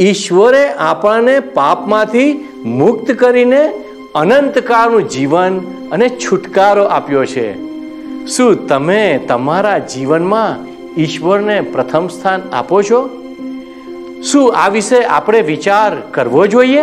ઈશ્વરે આપણને પાપમાંથી મુક્ત કરીને અનંતકાળનું જીવન અને છુટકારો આપ્યો છે. શું તમે તમારા જીવનમાં ઈશ્વરને પ્રથમ સ્થાન આપો છો? શું આ વિશે આપણે વિચાર કરવો જોઈએ?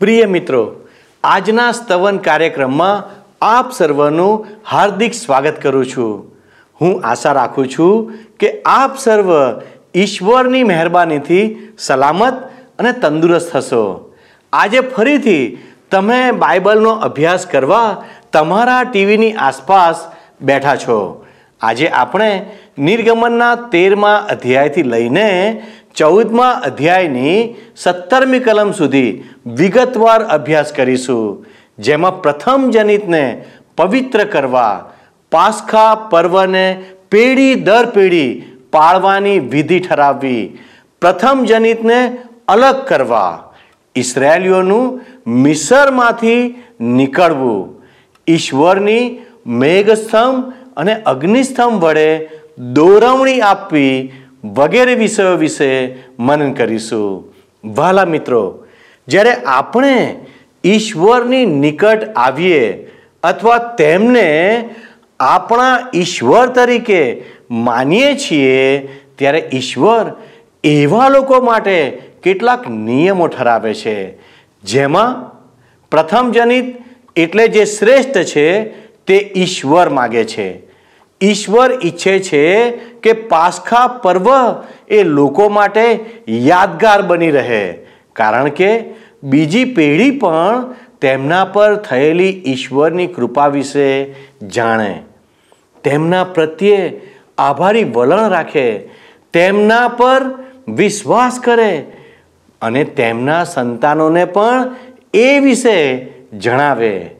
પ્રિય મિત્રો, આજના સ્તવન કાર્યક્રમમાં આપ સર્વનું હાર્દિક સ્વાગત કરું છું. હું આશા રાખું છું કે આપ સર્વ ઈશ્વરની મહેરબાનીથી સલામત અને તંદુરસ્ત થશો આજે ફરીથી તમે બાઇબલનો અભ્યાસ કરવા તમારા ટીવીની આસપાસ બેઠા છો. આજે આપણે નિર્ગમનના તેરમા અધ્યાયથી લઈને ચૌદમા અધ્યાયની સત્તરમી કલમ સુધી વિગતવાર અભ્યાસ કરીશું. જેમાં પ્રથમ જનિતને પવિત્ર કરવા, પાસખા પર્વને પેઢી દર પેઢી પાળવાની વિધિ ઠરાવવી, પ્રથમ જનિતને અલગ કરવા, ઇસરાયેલીઓનું મિસરમાંથી નીકળવું, ઈશ્વરની મેઘસ્તંભ અને અગ્નિસ્તંભ વડે દોરવણી આપવી વગેરે વિષયો વિશે મનન કરીશું. વહાલા મિત્રો, જ્યારે આપણે ઈશ્વરની નિકટ આવીએ અથવા તેમને આપણા ઈશ્વર તરીકે માનીએ છીએ, ત્યારે ઈશ્વર એવા લોકો માટે કેટલાક નિયમો ઠરાવે છે. જેમાં પ્રથમ જનિત એટલે જે શ્રેષ્ઠ છે તે ઈશ્વર માગે છે. ઈશ્વર ઈચ્છે છે કે પાસખા પર્વ એ લોકો માટે યાદગાર બની રહે. કારણ કે બીજી પેઢી પણ તેમના પર થયેલી ઈશ્વરની કૃપા વિશે જાણે. તેમના પ્રત્યે આભારી વલણ રાખે. તેમના પર વિશ્વાસ કરે અને તેમના સંતાનોને પણ એ વિશે જણાવે.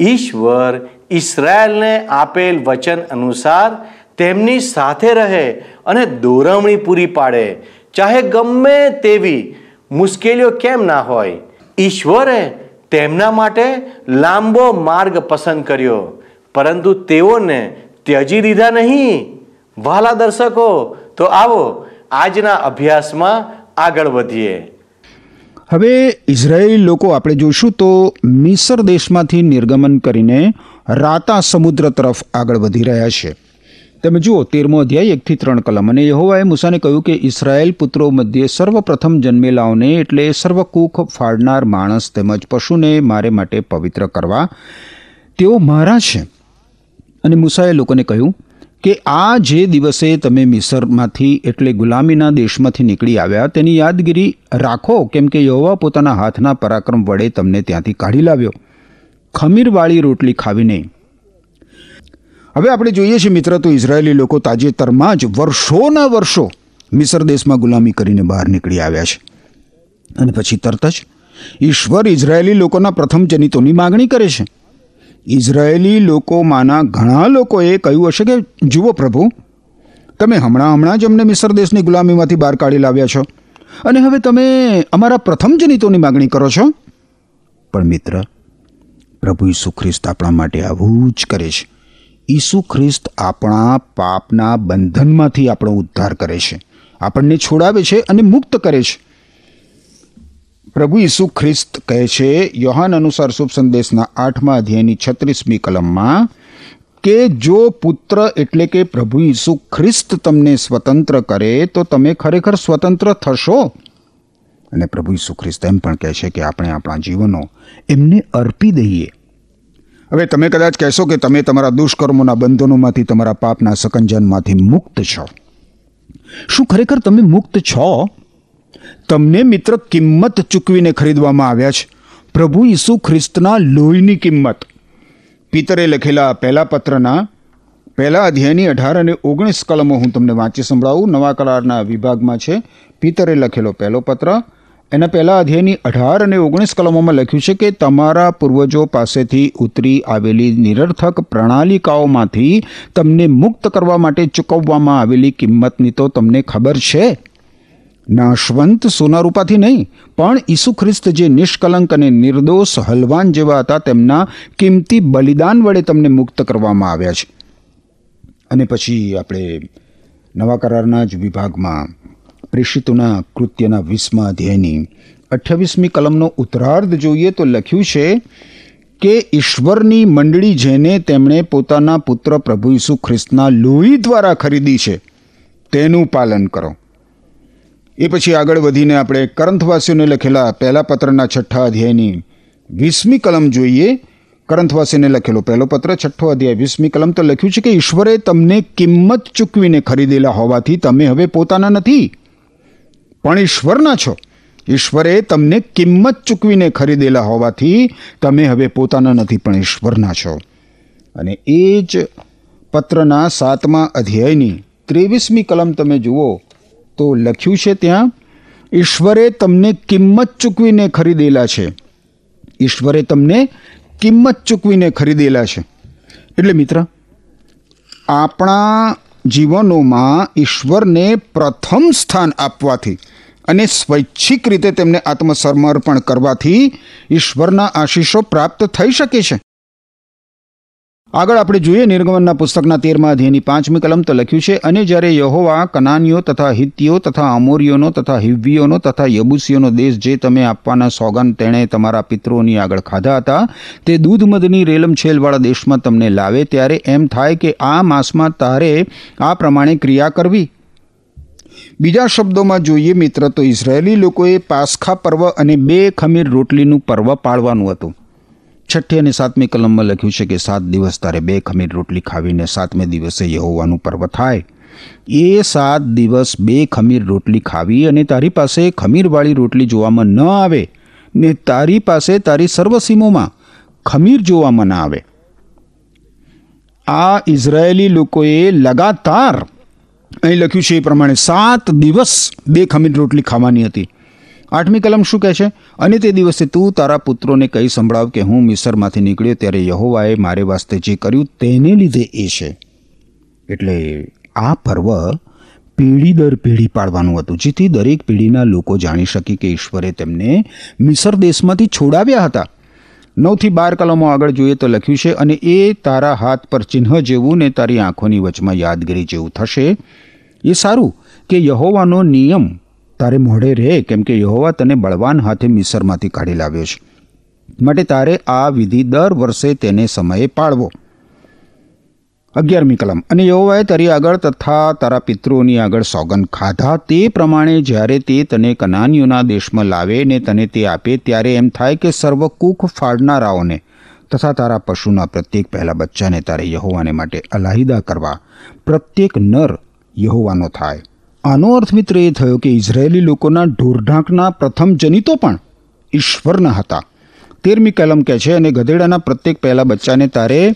ઈશ્વર ઇસરાયેલને આપેલ વચન અનુસાર તેમની સાથે રહે અને દોરવણી પૂરી પાડે. ચાહે ગમે તેવી મુશ્કેલીઓ કેમ ના હોય, ઈશ્વરે તેમના માટે લાંબો માર્ગ પસંદ કર્યો, પરંતુ તેઓને ત્યજી દીધા નહીં. વાલા દર્શકો, તો આવો આજના અભ્યાસમાં આગળ વધીએ. હવે ઇઝરાયેલી લોકો આપણે જોઈશું તો મિસર દેશમાંથી નિર્ગમન કરીને રાતા સમુદ્ર તરફ આગળ વધી રહ્યા છે. તમે જુઓ, તેરમો અધ્યાય, એકથી ત્રણ કલમ. અને યહોવાએ મૂસાને કહ્યું કે ઇઝરાયેલ પુત્રો મધ્યે સર્વપ્રથમ જન્મેલાઓને એટલે સર્વકુખ ફાડનાર માણસ તેમજ પશુને મારે માટે પવિત્ર કરવા. તેઓ મારા છે. અને મૂસાએ લોકોને કહ્યું કે આ જે દિવસે તમે મિસરમાંથી, એટલે ગુલામીના દેશમાંથી નીકળી આવ્યા, તેની યાદગીરી રાખો, કેમ કે યહોવા પોતાના હાથના પરાક્રમ વડે તમને ત્યાંથી કાઢી લાવ્યો. ખમીરવાળી રોટલી ખાવી નહીં હવે આપણે જોઈએ છીએ મિત્ર, તો ઇઝરાયેલી લોકો તાજેતરમાં જ વર્ષોના વર્ષો મિસર દેશમાં ગુલામી કરીને બહાર નીકળી આવ્યા છે. અને પછી તરત જ ઈશ્વર ઇઝરાયેલી લોકોના પ્રથમ જનિતોની માગણી કરે છે. ઇઝરાયેલી લોકોમાંના ઘણા લોકોએ કહ્યું હશે કે, જુઓ પ્રભુ, તમે હમણાં હમણાં જ અમને મિસર દેશની ગુલામીમાંથી બહાર કાઢી લાવ્યા છો. અને હવે તમે અમારા પ્રથમ જનિતોની માગણી કરો છો? પણ મિત્ર, પ્રભુ ઈસુ ખ્રિસ્ત આપણા માટે આવું જ કરે છે. ઈસુ ખ્રિસ્ત આપણા પાપના બંધનમાંથી આપણો ઉદ્ધાર કરે છે. આપણને છોડાવે છે અને મુક્ત કરે છે. પ્રભુ ઈસુ ખ્રિસ્ત કહે છે, યોહાન અનુસાર શુભ સંદેશના આઠમા અધ્યાયની છત્રીસમી કલમમાં, કે જો પુત્ર એટલે કે પ્રભુ ઈસુ ખ્રિસ્ત તમને સ્વતંત્ર કરે, તો તમે ખરેખર સ્વતંત્ર થશો. અને પ્રભુ ઈસુ ખ્રિસ્ત એમ પણ કહે છે કે આપણે આપણા જીવનો એમને અર્પી દઈએ. હવે તમે કદાચ કહેશો કે તમે તમારા દુષ્કર્મોના બંધનોમાંથી, તમારા પાપના સકંજનમાંથી મુક્ત છો. શું ખરેખર તમે મુક્ત છો? તમને મિત્ર કિંમત ચૂકવીને ખરીદવામાં આવ્યા છે. પ્રભુ ઈસુ ખ્રિસ્તના લોહીની કિંમત. પિતરે લખેલા પહેલા પત્રના પહેલા અધ્યાયની અઢાર અને ઓગણીસ કલમો હું તમને વાંચી સંભળાવું. નવા કરારના વિભાગમાં છે. પિતરે લખેલો પહેલો પત્ર. એના પહેલા અધ્યાયની અઢાર અને ઓગણીસ કલમોમાં લખ્યું છે કે તમારા પૂર્વજો પાસેથી ઉતરી આવેલી નિરર્થક પ્રણાલિકાઓમાંથી તમને મુક્ત કરવા માટે ચૂકવવામાં આવેલી કિંમતની તો તમને ખબર છે. નાશવંત સોના રૂપાથી નહીં, પણ ઈસુ ખ્રિસ્ત જે નિષ્કલંક અને નિર્દોષ હલવાન જેવા હતા, તેમના કિંમતી બલિદાન વડે તમને મુક્ત કરવામાં આવ્યા છે. અને પછી આપણે નવા કરારના જ વિભાગમાં પ્રેષિતોના કૃત્યના વીસમા અધ્યાયની અઠ્યાવીસમી કલમનો ઉત્તરાર્ધ જોઈએ તો લખ્યું છે કે ઈશ્વરની મંડળી જેને તેમણે પોતાના પુત્ર પ્રભુ ઈસુ ખ્રિસ્તના લોહી દ્વારા ખરીદી છે, તેનું પાલન કરો. એ પછી આગળ વધીને આપણે કરંથવાસીઓને લખેલા પહેલા પત્રના છઠ્ઠા અધ્યાયની વીસમી કલમ જોઈએ. કરંથવાસીને લખેલો પહેલો પત્ર, છઠ્ઠો અધ્યાય, વીસમી કલમ તો લખ્યું છે કે ઈશ્વરે તમને કિંમત ચૂકવીને ખરીદેલા હોવાથી તમે હવે પોતાના નથી. પણ ઈશ્વરના છો. ઈશ્વરે તમને કિંમત ચૂકવીને ખરીદેલા હોવાથી તમે હવે પોતાના નથી, પણ ઈશ્વરના છો. અને એ જ પત્રના સાતમા અધ્યાયની ત્રેવીસમી કલમ તમે જુઓ. તો લખ્યું છે ત્યાં, ઈશ્વરે તમને કિંમત ચૂકવીને ખરીદેલા છે. ઈશ્વરે તમને કિંમત ચૂકવીને ખરીદેલા છે. એટલે મિત્ર, આપણા જીવનોમાં ઈશ્વરને પ્રથમ સ્થાન આપવાથી અને સ્વૈચ્છિક રીતે તેમને આત્મસમર્પણ કરવાથી ઈશ્વરના આશીષો પ્રાપ્ત થઈ શકે છે. આગળ આપણે જોઈએ નિર્ગમનના પુસ્તકના તેરમા અધ્યાયની પાંચમી કલમ તો લખ્યું છે, અને જ્યારે યહોવા કનાનીઓ તથા હિત્તીઓ તથા અમોરીઓનો તથા હિવ્વીઓનો તથા યબુસીઓનો દેશ જે તમે આપવાના સોગન તેણે તમારા પિત્રોની આગળ ખાધા હતા, તે દૂધ મધની રેલમછેલવાળા દેશમાં તમને લાવે, ત્યારે એમ થાય કે આ માસમાં તારે આ પ્રમાણે ક્રિયા કરવી. બીજા શબ્દોમાં જોઈએ મિત્ર, તો ઇઝરાયેલી લોકોએ પાસખા પર્વ અને બે ખમીર રોટલીનું પર્વ પાળવાનું હતું. છઠ્ઠી અને સાતમી કલમમાં લખ્યું છે કે સાત દિવસ તારે બે ખમીર રોટલી ખાવીને સાતમે દિવસે યહોવાનું પર્વ થાય. એ સાત દિવસ બે ખમીર રોટલી ખાવી અને તારી પાસે ખમીરવાળી રોટલી જોવામાં ન આવે ને તારી પાસે તારી સર્વસીમોમાં ખમીર જોવામાં ના આવે. આ ઇઝરાયેલી લોકોએ લગાતાર અહીં લખ્યું છે એ પ્રમાણે સાત દિવસ બે ખમીર રોટલી ખાવાની હતી. આઠમી કલમ શું કહે છે? અને તે દિવસે તું તારા પુત્રોને કહી સંભળાવ કે હું મિસરમાંથી નીકળ્યો ત્યારે યહોવાએ મારે વાસ્તે જે કર્યું તેને લીધે એ છે. એટલે આ પર્વ પેઢી દર પેઢી પાડવાનું હતું, જેથી દરેક પેઢીના લોકો જાણી શકે કે ઈશ્વરે તેમને મિસર દેશમાંથી છોડાવ્યા હતા. નવથી બાર કલમો આગળ જોઈએ તો લખ્યું છે, અને એ તારા હાથ પર ચિહ્ન જેવું ને તારી આંખોની વચમાં યાદગીરી જેવું થશે. એ સારું કે યહોવાનો નિયમ તારે મોઢે રહે કેમ કે યહોવા તને બળવાન હાથે મિસરમાંથી કાઢી લાવ્યો છે. માટે તારે આ વિધિ દર વર્ષે તેને સમયે પાળવો. અગિયારમી કલમ. અને યહોવાએ તારી આગળ તથા તારા પિતૃઓની આગળ સોગન ખાધા. તે પ્રમાણે જ્યારે તે તને કનાનીઓના દેશમાં લાવે ને તને તે આપે, ત્યારે એમ થાય કે સર્વ કૂખ ફાડનારાઓને તથા તારા પશુના પ્રત્યેક પહેલા બચ્ચાને તારે યહોવાને માટે અલાહિદા કરવા. પ્રત્યેક નર યહોવાનો થાય. આનો અર્થ મિત્ર એ થયો કે ઇઝરાયેલી લોકોના ઢોરઢાંકના પ્રથમ જનિતો પણ ઈશ્વરના હતા. તેરમી કલમ કહે છે, અને ગધેડાના પ્રત્યેક પહેલા બચ્ચાને તારે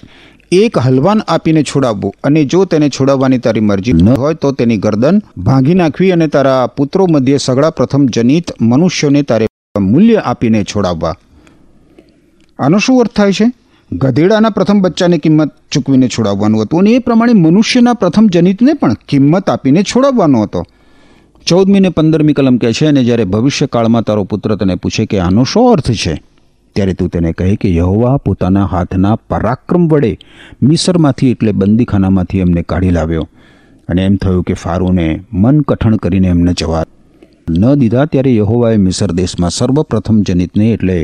એક હલવાન આપીને છોડાવવું, અને જો તેને છોડાવવાની તારી મરજી ન હોય તો તેની ગરદન ભાંગી નાખવી અને તારા પુત્રો મધ્યે સગળા પ્રથમ જનિત મનુષ્યોને તારે મૂલ્ય આપીને છોડાવવા. આનો શું અર્થ થાય છે? ગધેડાના પ્રથમ બચ્ચાને કિંમત ચૂકવીને છોડાવવાનું હતું અને એ પ્રમાણે મનુષ્યના પ્રથમ જનિતને પણ કિંમત આપીને છોડાવવાનો હતો. ચૌદમી ને પંદરમી કલમ કહે છે, અને જ્યારે ભવિષ્યકાળમાં તારો પુત્ર તને પૂછે કે આનો શો અર્થ છે, ત્યારે તું તેને કહે કે યહોવા પોતાના હાથના પરાક્રમ વડે મિસરમાંથી એટલે બંદીખાનામાંથી એમને કાઢી લાવ્યો. અને એમ થયું કે ફારૂને મન કઠણ કરીને એમને જવા ન દીધા ત્યારે યહોવાએ મિસર દેશમાં સર્વપ્રથમ જનિતને એટલે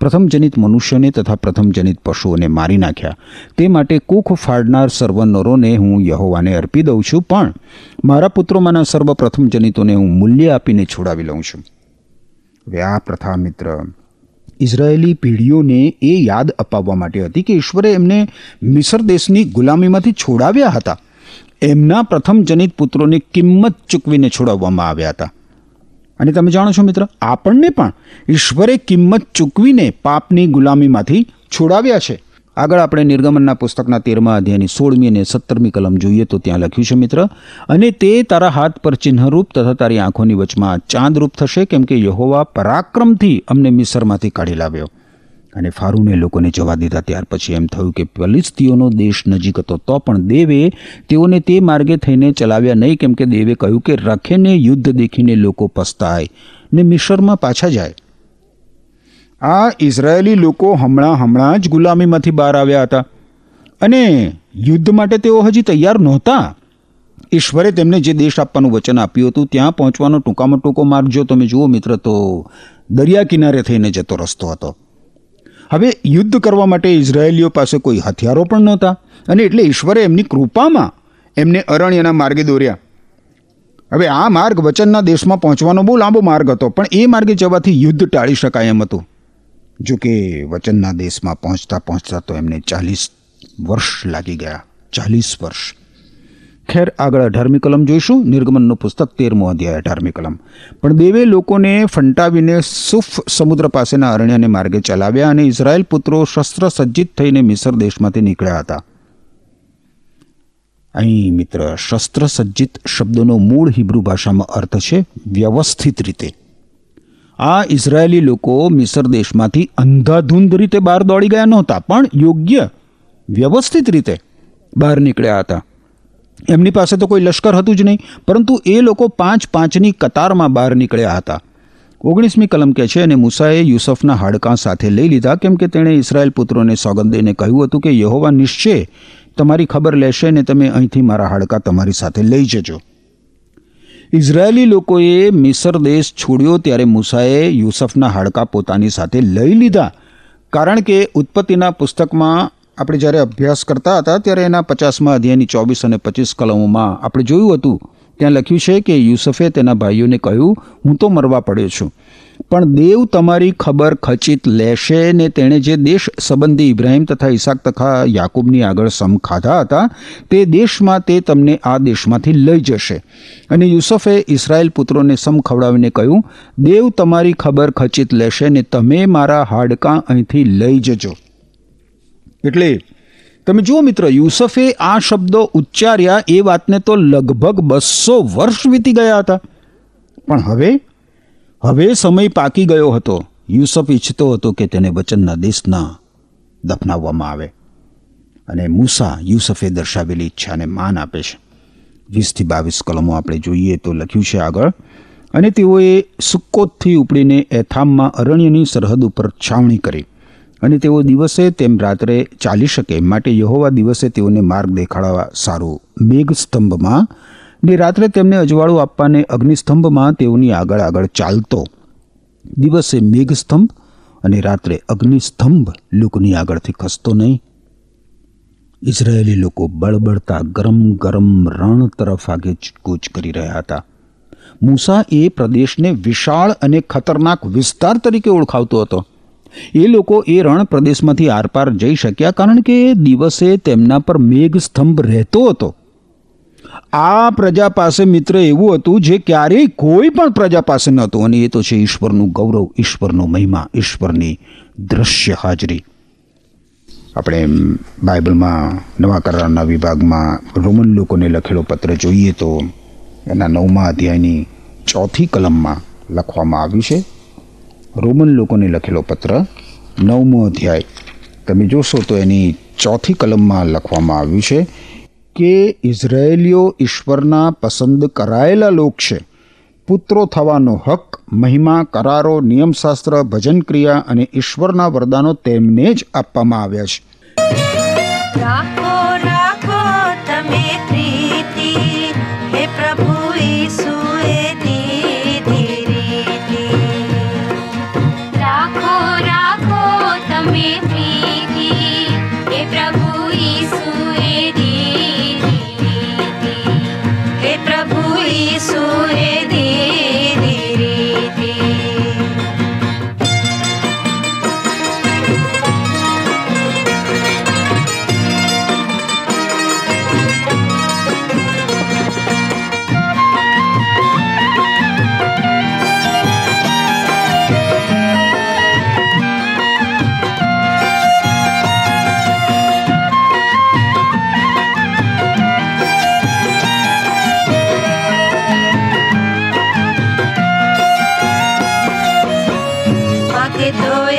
પ્રથમ જનિત મનુષ્યને તથા પ્રથમ જનિત પશુઓને મારી નાખ્યા. તે માટે કૂખ ફાડનાર સર્વ નરોને હું યહોવાને અર્પી દઉં છું, પણ મારા પુત્રોમાંના સર્વપ્રથમ જનિતોને હું મૂલ્ય આપીને છોડાવી લઉં છું. હવે આ પ્રથા મિત્ર, ઇઝરાયેલી પેઢીઓને એ યાદ અપાવવા માટે હતી કે ઈશ્વરે એમને મિસર દેશની ગુલામીમાંથી છોડાવ્યા હતા. એમના પ્રથમ જનિત પુત્રોની કિંમત ચૂકવીને છોડાવવામાં આવ્યા હતા. અને તમે જાણો છો મિત્ર, આપણને પણ ઈશ્વરે કિંમત ચૂકવીને પાપની ગુલામીમાંથી છોડાવ્યા છે. આગળ આપણે નિર્ગમનના પુસ્તકના તેરમા અધ્યાયની સોળમી અને સત્તરમી કલમ જોઈએ તો ત્યાં લખ્યું છે, મિત્ર, અને તે તારા હાથ પર ચિહ્નરૂપ તથા તારી આંખોની વચમાં ચાંદરૂપ થશે, કેમ કે યહોવા પરાક્રમથી અમને મિસરમાંથી કાઢી લાવ્યો. અને ફારૂને લોકોને જવા દીધા. ત્યાર પછી એમ થયું કે ફલિસ્તીઓનો દેશ નજીક હતો, તો પણ દેવે તેઓને તે માર્ગે થઈને ચલાવ્યા નહીં, કેમ કે દેવે કહ્યું કે રખેને યુદ્ધ દેખીને લોકો પસ્તાય ને મિશરમાં પાછા જાય. આ ઇઝરાયેલી લોકો હમણાં હમણાં જ ગુલામીમાંથી બહાર આવ્યા હતા અને યુદ્ધ માટે તેઓ હજી તૈયાર નહોતા. ઈશ્વરે તેમને જે દેશ આપવાનું વચન આપ્યું હતું, ત્યાં પહોંચવાનો ટૂંકામાં ટૂંકો માર્ગ જો તમે જુઓ મિત્ર, તો દરિયા કિનારે થઈને જતો રસ્તો હતો. હવે યુદ્ધ કરવા માટે ઇઝરાયેલીઓ પાસે કોઈ હથિયારો પણ નહોતા. અને એટલે ઈશ્વરે એમની કૃપામાં એમને અરણ્યના માર્ગે દોર્યા. હવે આ માર્ગ વચનના દેશમાં પહોંચવાનો બહુ લાંબો માર્ગ હતો, પણ એ માર્ગે જવાથી યુદ્ધ ટાળી શકાય એમ હતું. જોકે વચનના દેશમાં પહોંચતા પહોંચતા તો એમને ચાલીસ વર્ષ લાગી ગયા, ચાલીસ વર્ષ. ખેર આગળ અઢારમી કલમ જોઈશું. નિર્ગમનનું પુસ્તક તેરમો અધ્યાય, અઢારમી કલમ. પણ દેવે લોકોને ફંટાવીને સુફ સમુદ્ર પાસેના અરણ્યને માર્ગે ચલાવ્યા અને ઇઝરાયલ પુત્રો શસ્ત્ર સજ્જિત થઈને મિસર દેશમાંથી નીકળ્યા હતા. અહીં મિત્ર, શસ્ત્ર સજ્જિત શબ્દનો મૂળ હિબ્રુ ભાષામાં અર્થ છે વ્યવસ્થિત રીતે. આ ઇઝરાયેલી લોકો મિસર દેશમાંથી અંધાધૂંધ રીતે બહાર દોડી ગયા નહોતા, પણ યોગ્ય વ્યવસ્થિત રીતે બહાર નીકળ્યા હતા. એમની પાસે તો કોઈ લશ્કર હતું જ નહીં, પરંતુ એ લોકો પાંચ પાંચની કતારમાં બહાર નીકળ્યા હતા. ઓગણીસમી કલમ કહે છે, અને મૂસાએ યુસફના હાડકાં સાથે લઈ લીધા, કેમ કે તેણે ઇસરાયલ પુત્રોને સોગંદ દઈને કહ્યું હતું કે, યહોવા નિશ્ચય તમારી ખબર લેશે ને તમે અહીંથી મારા હાડકાં તમારી સાથે લઈ જજો. ઇઝરાયેલી લોકોએ મિસર દેશ છોડ્યો ત્યારે મૂસાએ યુસફના હાડકાં પોતાની સાથે લઈ લીધા, કારણ કે ઉત્પત્તિના પુસ્તકમાં આપણે જ્યારે અભ્યાસ કરતા હતા ત્યારે એના પચાસમાં અધ્યાયની ચોવીસ અને પચીસ કલમોમાં આપણે જોયું હતું. ત્યાં લખ્યું છે કે યુસફે તેના ભાઈઓને કહ્યું, હું તો મરવા પડ્યો છું. પણ દેવ તમારી ખબર ખચિત લેશે ને તેણે જે દેશ સંબંધી ઇબ્રાહિમ તથા ઈસાક તથા યાકૂબની આગળ સમ ખાધા હતા, તે દેશમાં તે તમને આ દેશમાંથી લઈ જશે. અને યુસફે ઇસરાયેલ પુત્રોને સમ ખવડાવીને કહ્યું, દેવ તમારી ખબર ખચિત લેશે ને તમે મારા હાડકાં અહીંથી લઈ જજો. એટલે તમે જુઓ મિત્ર, યુસફે આ શબ્દો ઉચ્ચાર્યા, એ વાતને તો લગભગ બસો વર્ષ વીતી ગયા હતા. પણ હવે હવે સમય પાકી ગયો હતો. યુસફ ઈચ્છતો હતો કે તેને વચનના દેશના દફનાવવામાં આવે. અને મૂસા યુસફે દર્શાવેલી ઈચ્છાને માન આપે છે. વીસથી બાવીસ કલમો આપણે જોઈએ તો લખ્યું છે આગળ. અને તેઓએ સુક્કોતથી ઉપડીને એથામમાં અરણ્યની સરહદ ઉપર છાવણી કરી. અને તેઓ દિવસે તેમ રાત્રે ચાલી શકે માટે યહોવા દિવસે તેઓને માર્ગ દેખાડવા સારું મેઘસ્તંભમાં ને રાત્રે તેમને અજવાળું આપવાને અગ્નિસ્તંભમાં તેઓની આગળ આગળ ચાલતો. દિવસે મેઘસ્તંભ અને રાત્રે અગ્નિસ્તંભ લોકોની આગળથી ખસતો નહીં. ઇઝરાયેલી લોકો બળબડતા ગરમ ગરમ રણ તરફ આગે કૂચ કરી રહ્યા હતા. મૂસા એ પ્રદેશને વિશાળ અને ખતરનાક વિસ્તાર તરીકે ઓળખાવતો હતો. એ લોકો એ રણ પ્રદેશમાંથી આરપાર જઈ શક્યા કારણ કે દિવસે તેમના પર મેઘ સ્તંભ રહેતો હતો. આ પ્રજા પાસે મિત્ર એવું હતું જે ક્યારેય કોઈ પણ પ્રજા પાસે નહોતું અને એ તો છે ઈશ્વરનું ગૌરવ, ઈશ્વરનો મહિમા, ઈશ્વરની દ્રશ્ય હાજરી. આપણે બાઇબલમાં નવા કરારના વિભાગમાં રોમન લોકોને લખેલો પત્ર જોઈએ તો એના નવમા અધ્યાયની ચોથી કલમમાં લખવામાં આવ્યું છે રોમન લોકોને લખેલો પત્ર, નવમો અધ્યાય. તમે જોશો તો એની ચોથી કલમમાં લખવામાં આવ્યું છે, કે ઇઝરાયેલીઓ ઈશ્વરના પસંદ કરાયેલા લોક છે. પુત્રો થવાનો હક, મહિમા, કરારો, નિયમશાસ્ત્ર ભજન ક્રિયા અને ઈશ્વરના વરદાનો તેમને જ આપવામાં આવ્યા છે.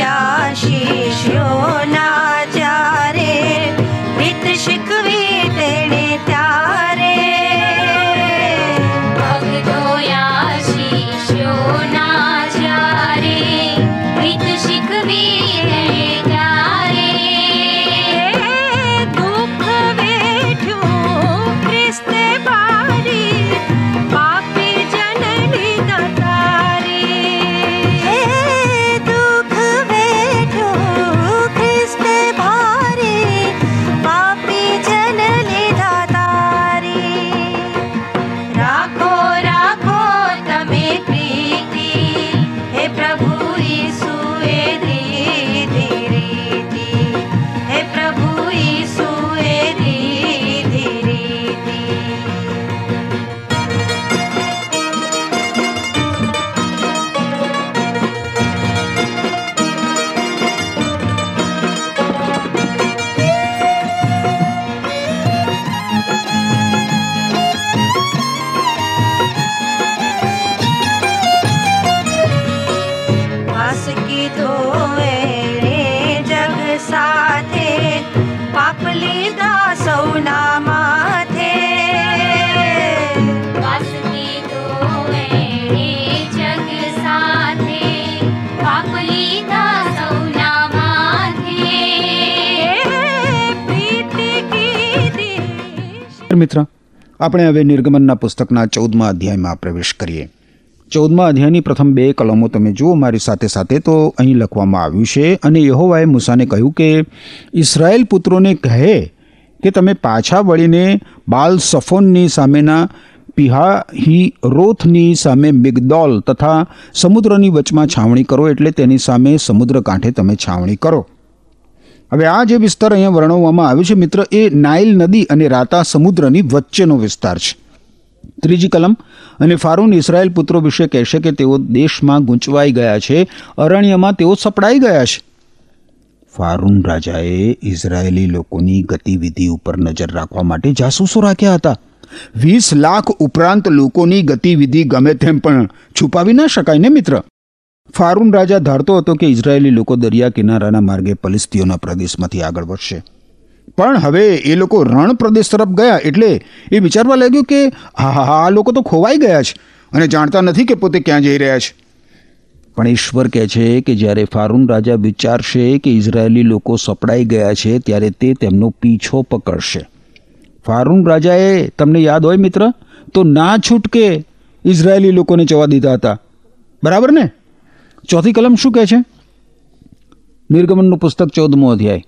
आशीष यो ना આપણે હવે નિર્ગમનના પુસ્તકના ચૌદમા અધ્યાયમાં પ્રવેશ કરીએ. ચૌદમા અધ્યાયની પ્રથમ બે કલમો તમે જુઓ, મારી સાથે સાથે તો અહીં લખવામાં આવ્યું છે, અને યહોવાએ મૂસાને કહ્યું કે ઇસરાયેલ પુત્રોને કહે કે તમે પાછા વળીને બાલ સફોનની સામેના પિહાહી રોથની સામે મિગદોલ તથા સમુદ્રની વચમાં છાવણી કરો, એટલે તેની સામે સમુદ્ર કાંઠે તમે છાવણી કરો. હવે આ જે વિસ્તાર અહીંયા વર્ણવવામાં આવ્યો છે, મિત્ર, એ નાઇલ નદી અને રાતા સમુદ્રની વચ્ચેનો વિસ્તાર છે. ત્રીજી કલમ, અને ફારૂન ઇસરાયેલ પુત્રો વિશે કહેશે કે તેઓ દેશમાં ગૂંચવાઈ ગયા છે, અરણ્યમાં તેઓ સપડાઈ ગયા છે. ફારૂન રાજાએ ઇઝરાયેલી લોકોની ગતિવિધિ ઉપર નજર રાખવા માટે જાસૂસો રાખ્યા હતા. વીસ લાખ ઉપરાંત લોકોની ગતિવિધિ ગમે તેમ પણ છુપાવી ન શકાય ને, મિત્ર? ફારૂન રાજા ધારતો હતો કે ઇઝરાયેલી લોકો દરિયા કિનારાના માર્ગે પલિસ્તીઓના પ્રદેશમાંથી આગળ વધશે. પણ હવે એ લોકો રણ પ્રદેશ તરફ ગયા એટલે એ વિચારવા લાગ્યું કે હા હા આ લોકો તો ખોવાઈ ગયા છે અને જાણતા નથી કે પોતે ક્યાં જઈ રહ્યા છે. પણ ઈશ્વર કહે છે કે જ્યારે ફારૂન રાજા વિચારશે કે ઇઝરાયેલી લોકો સપડાઈ ગયા છે ત્યારે તે તેમનો પીછો પકડશે. ફારૂન રાજાએ, તમને યાદ હોય મિત્ર? તો ના છૂટકે ઇઝરાયેલી લોકોને જવા દીધા હતા. બરાબર ને? ચોથી કલમ શું કહે છે? નિર્ગમનનું પુસ્તક ચૌદમો અધ્યાય.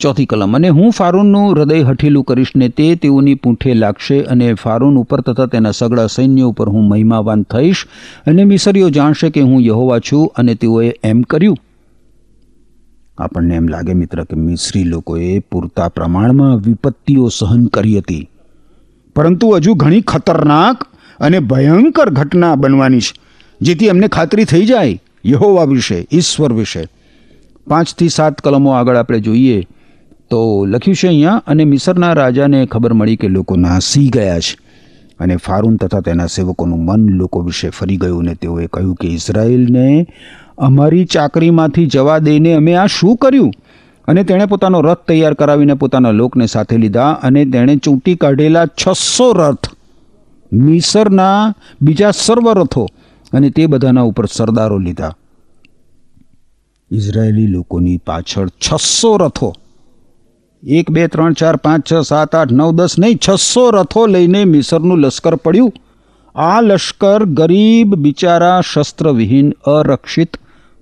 ચોથી કલમ, અને હું ફારૂનનું હૃદય હઠીલું કરીશ ને તે તેઓની પૂંઠે લાગશે અને ફારૂન ઉપર તથા તેના સગળા સૈન્ય ઉપર હું મહિમાવાન થઈશ અને મિસરીઓ જાણશે કે હું યહોવા છું અને તેઓએ એમ કર્યું. આપણને એમ લાગે મિત્ર કે મિસરી લોકોએ પૂરતા પ્રમાણમાં વિપત્તિઓ સહન કરી હતી. પરંતુ હજુ ઘણી ખતરનાક અને ભયંકર ઘટના બનવાની છે, જેથી એમને ખાતરી થઈ જાય યહોવા વિશે, ઈશ્વર વિશે. પાંચથી સાત કલમો આગળ આપણે જોઈએ તો લખ્યું છે અહીંયા, અને મિસરના રાજાને ખબર મળી કે લોકો નાસી ગયા છે. અને ફારૂન તથા તેના સેવકોનું મન લોકો વિશે ફરી ગયું ને તેઓએ કહ્યું કે, ઇઝરાયલને અમારી ચાકરીમાંથી જવા દઈને અમે આ શું કર્યું? અને તેણે પોતાનો રથ તૈયાર કરાવીને પોતાના લોકને સાથે લીધા અને તેણે ચૂંટી કાઢેલા છસો રથ, મિસરના બીજા સર્વ રથો અને તે બધાના ઉપર સરદારો લીધા. ઇઝરાયેલી લોકોની પાછળ છસો રથો. એક, બે, ત્રણ, ચાર, પાંચ, છ, સાત, આઠ, નવ, દસ નહીં, છસો રથો લઈને મિસરનું લશ્કર પડ્યું. આ લશ્કર ગરીબ, બિચારા, શસ્ત્રવિહીન, અરક્ષિત,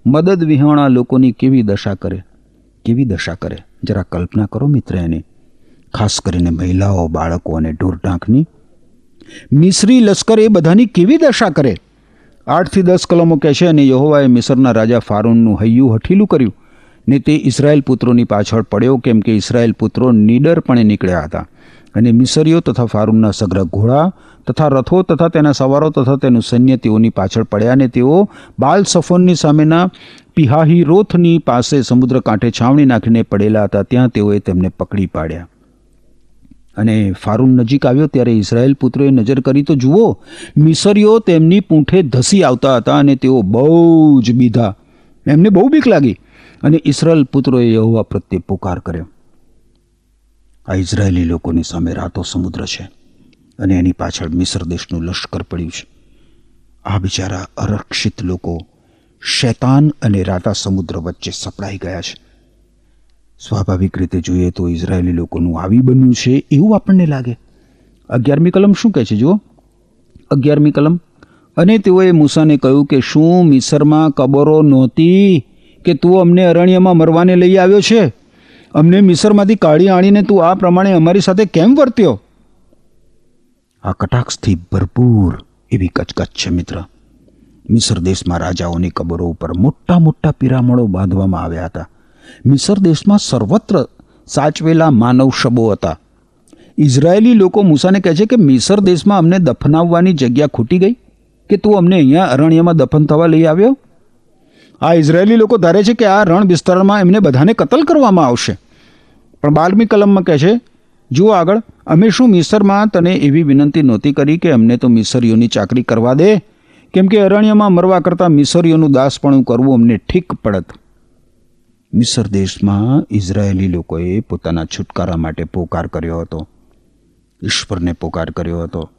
મદદ વિહોણા લોકોની કેવી દશા કરે? કેવી દશા કરે? જરા કલ્પના કરો મિત્ર એની. ખાસ કરીને મહિલાઓ, બાળકો અને ઢોરઢાંખની. મિસરી લશ્કર એ બધાની કેવી દશા કરે? આઠથી દસ કલમો કહે છે અને યહોવાએ મિસરના રાજા ફારૂનનું હૈયું હઠીલું કર્યું ને તે ઇસરાયેલ પુત્રોની પાછળ પડ્યો, કેમ કે ઇસરાયેલ પુત્રો નીડરપણે નીકળ્યા હતા. અને મિસરીઓ તથા ફારૂનના સગ્ર ઘોડા તથા રથો તથા તેના સવારો તથા તેનું સૈન્ય તેઓની પાછળ પડ્યા અને તેઓ બાલ સફોનની સામેના પિહાહી રોથની પાસે સમુદ્ર કાંઠે છાવણી નાખીને પડેલા હતા, ત્યાં તેઓએ તેમને પકડી પાડ્યા. અને ફારૂન નજીક આવ્યો ત્યારે ઇઝરાયેલ પુત્રોએ નજર કરી તો જુઓ, મિસરીઓ તેમની પૂંઠે ધસી આવતા હતા અને તેઓ બહુ જ બીધા. એમને બહુ બીક લાગી અને ઇસરાયલ પુત્રોએ યહોવા પ્રત્યે પુકાર કર્યો. આ ઇઝરાયેલી લોકોની સામે રાતો સમુદ્ર છે અને એની પાછળ મિસર દેશનું લશ્કર પડ્યું છે. આ બિચારા અરક્ષિત લોકો શૈતાન અને રાતા સમુદ્ર વચ્ચે સપડાઈ ગયા છે. સ્વાભાવિક રીતે જોઈએ તો ઇઝરાયેલી લોકોનું આવી બન્યું છે એવું આપણને લાગે. અગિયારમી કલમ શું કહે છે? જુઓ. અગિયારમી કલમ. અને તેઓએ મૂસાને કહ્યું કે, શું મિસરમાં કબરો નહોતી કે તું અમને અરણ્યમાં મરવાને લઈ આવ્યો છે? અમને મિસરમાંથી કાઢી આણીને તું આ પ્રમાણે અમારી સાથે કેમ વર્ત્યો? આ કટાક્ષથી ભરપૂર એવી કચકચ છે મિત્ર. મિસર દેશમાં રાજાઓની કબરો ઉપર મોટા મોટા પિરામણો બાંધવામાં આવ્યા હતા. મિસર દેશમાં સર્વત્ર સાચવેલા માનવ શબો હતા. ઇઝરાયેલી લોકો મૂસાને કહે છે કે મિસર દેશમાં અમને દફનાવવાની જગ્યા ખૂટી ગઈ? કે તું અમને અહીંયા અરણ્યમાં દફન થવા લઈ આવ્યો? આ ઇઝરાયેલી લોકો ધારે છે કે આ રણ વિસ્તારમાં એમને બધાને કતલ કરવામાં આવશે. પણ બારમી કલમમાં કહે છે, જુઓ આગળ, અમે શું મિસરમાં તને એવી વિનંતી નહોતી કરી કે અમને તો મિસરીઓની ચાકરી કરવા દે? કેમ કે અરણ્યમાં મરવા કરતાં મિસરીઓનું દાસપણું કરવું અમને ઠીક પડત. મિસર દેશમાં ઇઝરાયેલી લોકોએ પોતાના છુટકારા માટે પોકાર કર્યો હતો. ઈશ્વરને પોકાર કર્યો હતો.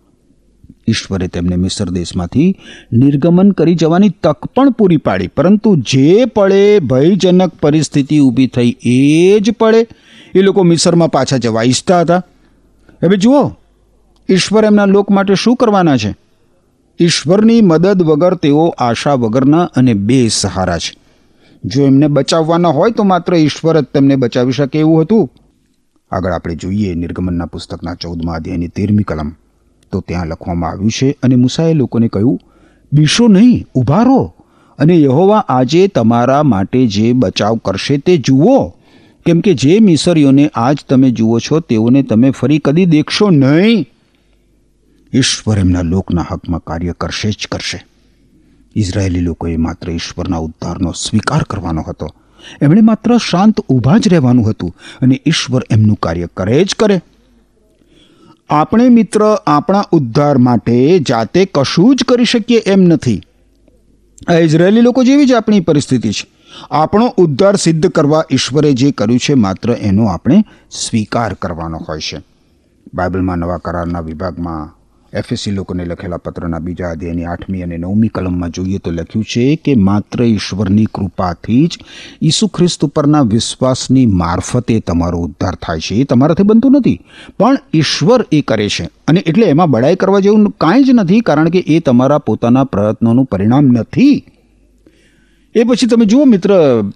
ઈશ્વરે તેમને મિસર દેશમાંથી નિર્ગમન કરી જવાની તક પણ પૂરી પાડી, પરંતુ જે પળે ભયજનક પરિસ્થિતિ ઊભી થઈ એ જ પળે એ લોકો મિસરમાં પાછા જવા ઈચ્છતા હતા. હવે જુઓ, ઈશ્વર એમના લોક માટે શું કરવાના છે? ઈશ્વરની મદદ વગર તેઓ આશા વગરના અને બેસહારા છે. જો એમને બચાવવાના હોય તો માત્ર ઈશ્વર જ તેમને બચાવી શકે એવું હતું. આગળ આપણે જોઈએ નિર્ગમનના પુસ્તકના ચૌદમા અધ્યાયની તેરમી કલમ. તો ત્યાં લખવામાં આવ્યું છે, અને મુસાએ લોકોને કહ્યું, બીશો નહીં ઊભા રહો અને યહોવા આજે તમારા માટે જે બચાવ કરશે તે જુઓ. કેમ કે જે મિસરીઓને આજ તમે જુઓ છો, તેઓને તમે ફરી કદી દેખશો નહીં. ઈશ્વર એમના લોકના હકમાં કાર્ય કરશે જ કરશે. ઇઝરાયેલી લોકોએ માત્ર ઈશ્વરના ઉદ્ધારનો સ્વીકાર કરવાનો હતો. એમણે માત્ર શાંત ઊભા જ રહેવાનું હતું અને ઈશ્વર એમનું કાર્ય કરે જ કરે. આપણે મિત્ર આપણા ઉદ્ધાર માટે જાતે કશું જ કરી શકીએ એમ નથી. આ ઇઝરાયેલી લોકો જેવી જ આપણી પરિસ્થિતિ છે. આપણો ઉદ્ધાર સિદ્ધ કરવા ઈશ્વરે જે કર્યું છે માત્ર એનો આપણે સ્વીકાર કરવાનો હોય છે. બાઇબલમાં નવા કરારના વિભાગમાં એફએસસી લોકોને લખેલા પત્રના બીજા અધ્યાયની આઠમી અને નવમી કલમમાં જોઈએ તો લખ્યું છે કે માત્ર ઈશ્વરની કૃપાથી જ ઈસુ ખ્રિસ્ત ઉપરના વિશ્વાસની મારફતે તમારો ઉદ્ધાર થાય છે. એ તમારાથી બનતું નથી. પણ ઈશ્વર એ કરે છે. અને એટલે એમાં બડાઈ કરવા જેવું કાંઈ જ નથી કારણ કે એ તમારા પોતાના પ્રયત્નોનું પરિણામ નથી. એ પછી તમે જુઓ મિત્ર,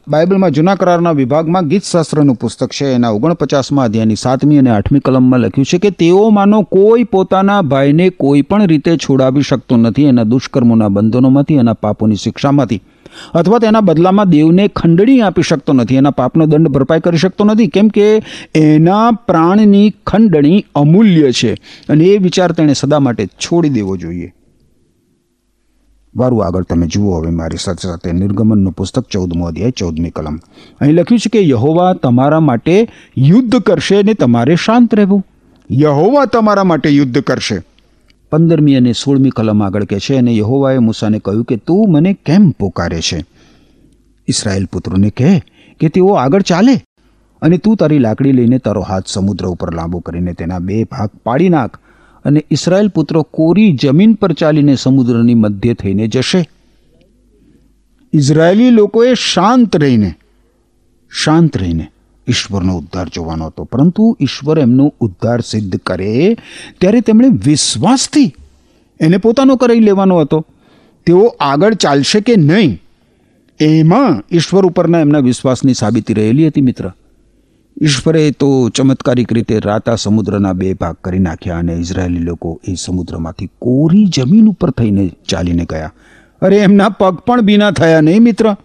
બાઇબલમાં જૂના કરારના વિભાગમાં ગીતશાસ્ત્રનું પુસ્તક છે. એના ઓગણપચાસમાં અધ્યાયની સાતમી અને આઠમી કલમમાં લખ્યું છે કે તેઓમાંનો કોઈ પોતાના ભાઈને કોઈ પણ રીતે છોડાવી શકતો નથી એના દુષ્કર્મોના બંધનોમાંથી, એના પાપોની શિક્ષામાંથી. અથવા તેના બદલામાં દેવને ખંડણી આપી શકતો નથી, એના પાપનો દંડ ભરપાઈ કરી શકતો નથી. કેમ કે એના પ્રાણની ખંડણી અમૂલ્ય છે અને એ વિચાર તેણે સદા માટે છોડી દેવો જોઈએ. વારું આગળ તમે જુઓ હવે મારી સાથે સાથે નિર્ગમનનું પુસ્તક ચૌદમો અધ્યાય, ચૌદમી કલમ. અહીં લખ્યું છે કે યહોવા તમારા માટે યુદ્ધ કરશે ને તમારે શાંત રહેવું. યહોવા તમારા માટે યુદ્ધ કરશે. પંદરમી અને સોળમી કલમ આગળ કે છે અને યહોવાએ મૂસાને કહ્યું કે તું મને કેમ પોકારે છે? ઇસરાયેલ પુત્રોને કહે કે તેઓ આગળ ચાલે અને તું તારી લાકડી લઈને તારો હાથ સમુદ્ર ઉપર લાંબો કરીને તેના બે ભાગ પાડી નાખ. અને ઇસરાયેલ પુત્રો કોરી જમીન પર ચાલીને સમુદ્રની મધ્ય થઈને જશે. ઇઝરાયેલી લોકોએ શાંત રહીને શાંત રહીને ઈશ્વરનો ઉદ્ધાર જોવાનો હતો. પરંતુ ઈશ્વર એમનો ઉદ્ધાર સિદ્ધ કરે ત્યારે તેમણે વિશ્વાસથી એને પોતાનો કરી લેવાનો હતો. તેઓ આગળ ચાલશે કે નહીં, એમાં ઈશ્વર ઉપરના એમના વિશ્વાસની સાબિતી રહેલી હતી મિત્ર. ઈશ્વરે તો ચમત્કારિક રીતે રાતા સમુદ્રના બે ભાગ કરી નાખ્યા અને ઇઝરાયેલી લોકો એ સમુદ્રમાંથી કોરી જમીન ઉપર થઈને ચાલીને ગયા. અરે, એમના પગ પણ બીના થયા નહીં, મિત્ર?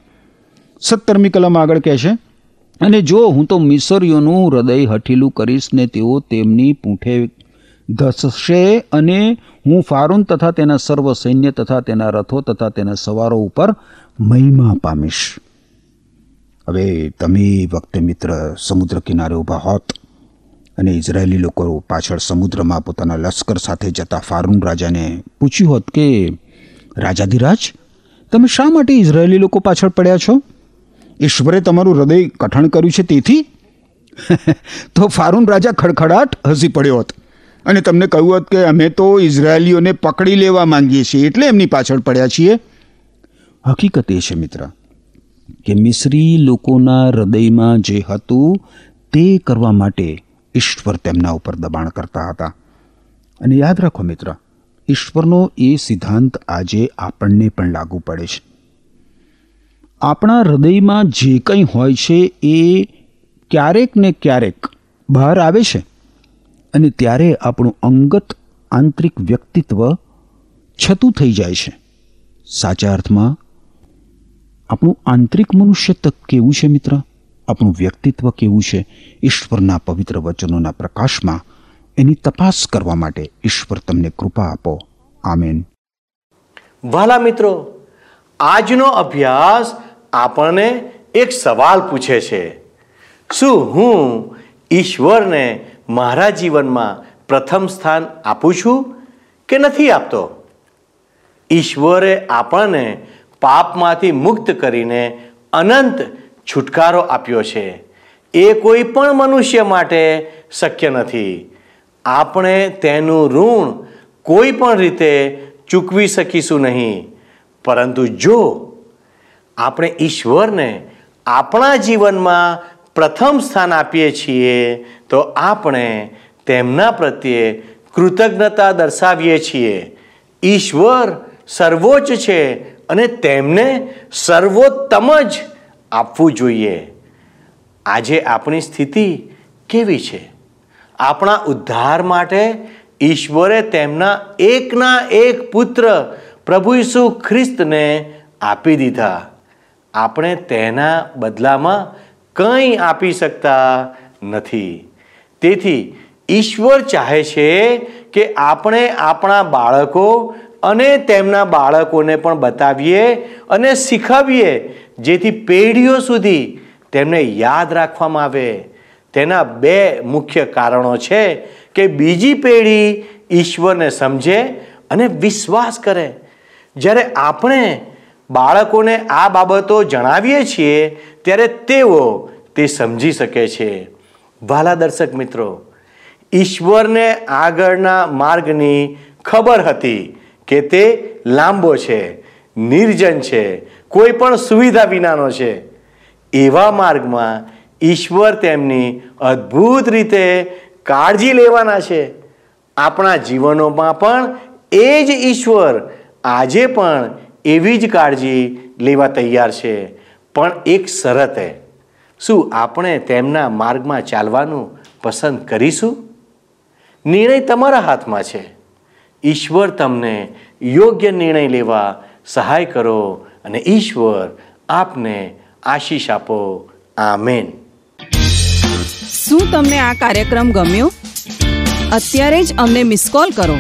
સત્તરમી કલમ આગળ કહે છે, અને જો હું તો મિસરીઓનું હૃદય હઠીલું કરીશ ને તેઓ તેમની પૂંઠે ધસશે અને હું ફારૂન તથા તેના સર્વ સૈન્ય તથા તેના રથો તથા તેના સવારો ઉપર મહિમા પામીશ. હવે તમે વખતે મિત્ર સમુદ્ર કિનારે ઊભા હોત અને ઇઝરાયેલી લોકો પાછળ સમુદ્રમાં પોતાના લશ્કર સાથે જતા ફારૂન રાજાને પૂછ્યું હોત કે, રાજાધિરાજ, તમે શા માટે ઇઝરાયેલી લોકો પાછળ પડ્યા છો? ઈશ્વરે તમારું હૃદય કઠણ કર્યું છે તેથી? તો ફારૂન રાજા ખડખડાટ હસી પડ્યો હોત અને તમને કહ્યું હોત કે, અમે તો ઇઝરાયેલીઓને પકડી લેવા માંગીએ છીએ, એટલે એમની પાછળ પડ્યા છીએ. હકીકત એ છે મિત્ર કે મિશ્રી લોકોના હૃદયમાં જે હતું તે કરવા માટે ઈશ્વર તેમના ઉપર દબાણ કરતા હતા. અને યાદ રાખો મિત્ર, ઈશ્વરનો એ સિદ્ધાંત આજે આપણને પણ લાગુ પડે છે. આપણા હૃદયમાં જે કંઈ હોય છે એ ક્યારેક ને ક્યારેક બહાર આવે છે અને ત્યારે આપણું અંગત આંતરિક વ્યક્તિત્વ છતું થઈ જાય છે. સાચા અર્થમાં આપણું આંતરિક મનુષ્ય તક કેવું છે મિત્ર? આપણું વ્યક્તિત્વ કેવું છે? ઈશ્વરના પવિત્ર વચનોના પ્રકાશમાં એની તપાસ કરવા માટે ઈશ્વર તમને કૃપા આપો. આમેન. વાલા મિત્રો, આજનો અભ્યાસ આપણને એક સવાલ પૂછે છે. શું હું ઈશ્વરને મારા જીવનમાં પ્રથમ સ્થાન આપું છું કે નથી આપતો? ઈશ્વરે આપણને પાપમાંથી મુક્ત કરીને અનંત છુટકારો આપ્યો છે. એ કોઈ પણ મનુષ્ય માટે શક્ય નથી. આપણે તેનું ઋણ કોઈ પણ રીતે ચૂકવી શકીશું નહીં. પરંતુ જો આપણે ઈશ્વરને આપણા જીવનમાં પ્રથમ સ્થાન આપીએ છીએ, તો આપણે તેમના પ્રત્યે કૃતજ્ઞતા દર્શાવીએ છીએ. ઈશ્વર સર્વોચ્ચ છે અને તેમને સર્વોત્તમ જ આપવું જોઈએ. આજે આપણી સ્થિતિ કેવી છે? આપણા ઉદ્ધાર માટે ઈશ્વરે તેમના એકના એક પુત્ર પ્રભુ ઈસુ ખ્રિસ્તને આપી દીધા. આપણે તેના બદલામાં કંઈ આપી શકતા નથી. તેથી ઈશ્વર ચાહે છે કે આપણે આપણા બાળકો અને તેમના બાળકોને પણ બતાવીએ અને શીખવીએ, જેથી પેઢીઓ સુધી તેમને યાદ રાખવામાં આવે. તેના બે મુખ્ય કારણો છે કે બીજી પેઢી ઈશ્વરને સમજે અને વિશ્વાસ કરે. જ્યારે આપણે બાળકોને આ બાબતો જણાવીએ છીએ, ત્યારે તેઓ તે સમજી શકે છે. વાલા દર્શક મિત્રો, ઈશ્વરને આગળના માર્ગની ખબર હતી. કે તે લાંબો છે, નિર્જન છે, કોઈ પણ સુવિધા વિનાનો છે. એવા માર્ગમાં ઈશ્વર તેમની અદ્ભુત રીતે કાળજી લેવાના છે. આપણા જીવનોમાં પણ એ જ ઈશ્વર આજે પણ એવી જ કાળજી લેવા તૈયાર છે. પણ એક શરતે શું આપણે તેમના માર્ગમાં ચાલવાનું પસંદ કરીશું? નિર્ણય તમારા હાથમાં છે. ઈશ્વર તમને યોગ્ય નિર્ણય લેવા સહાય કરો અને ઈશ્વર આપને આશીષ આપો. આમેન. શું તમને આ કાર્યક્રમ ગમ્યો? અત્યારે જ અમને મિસ કોલ કરો.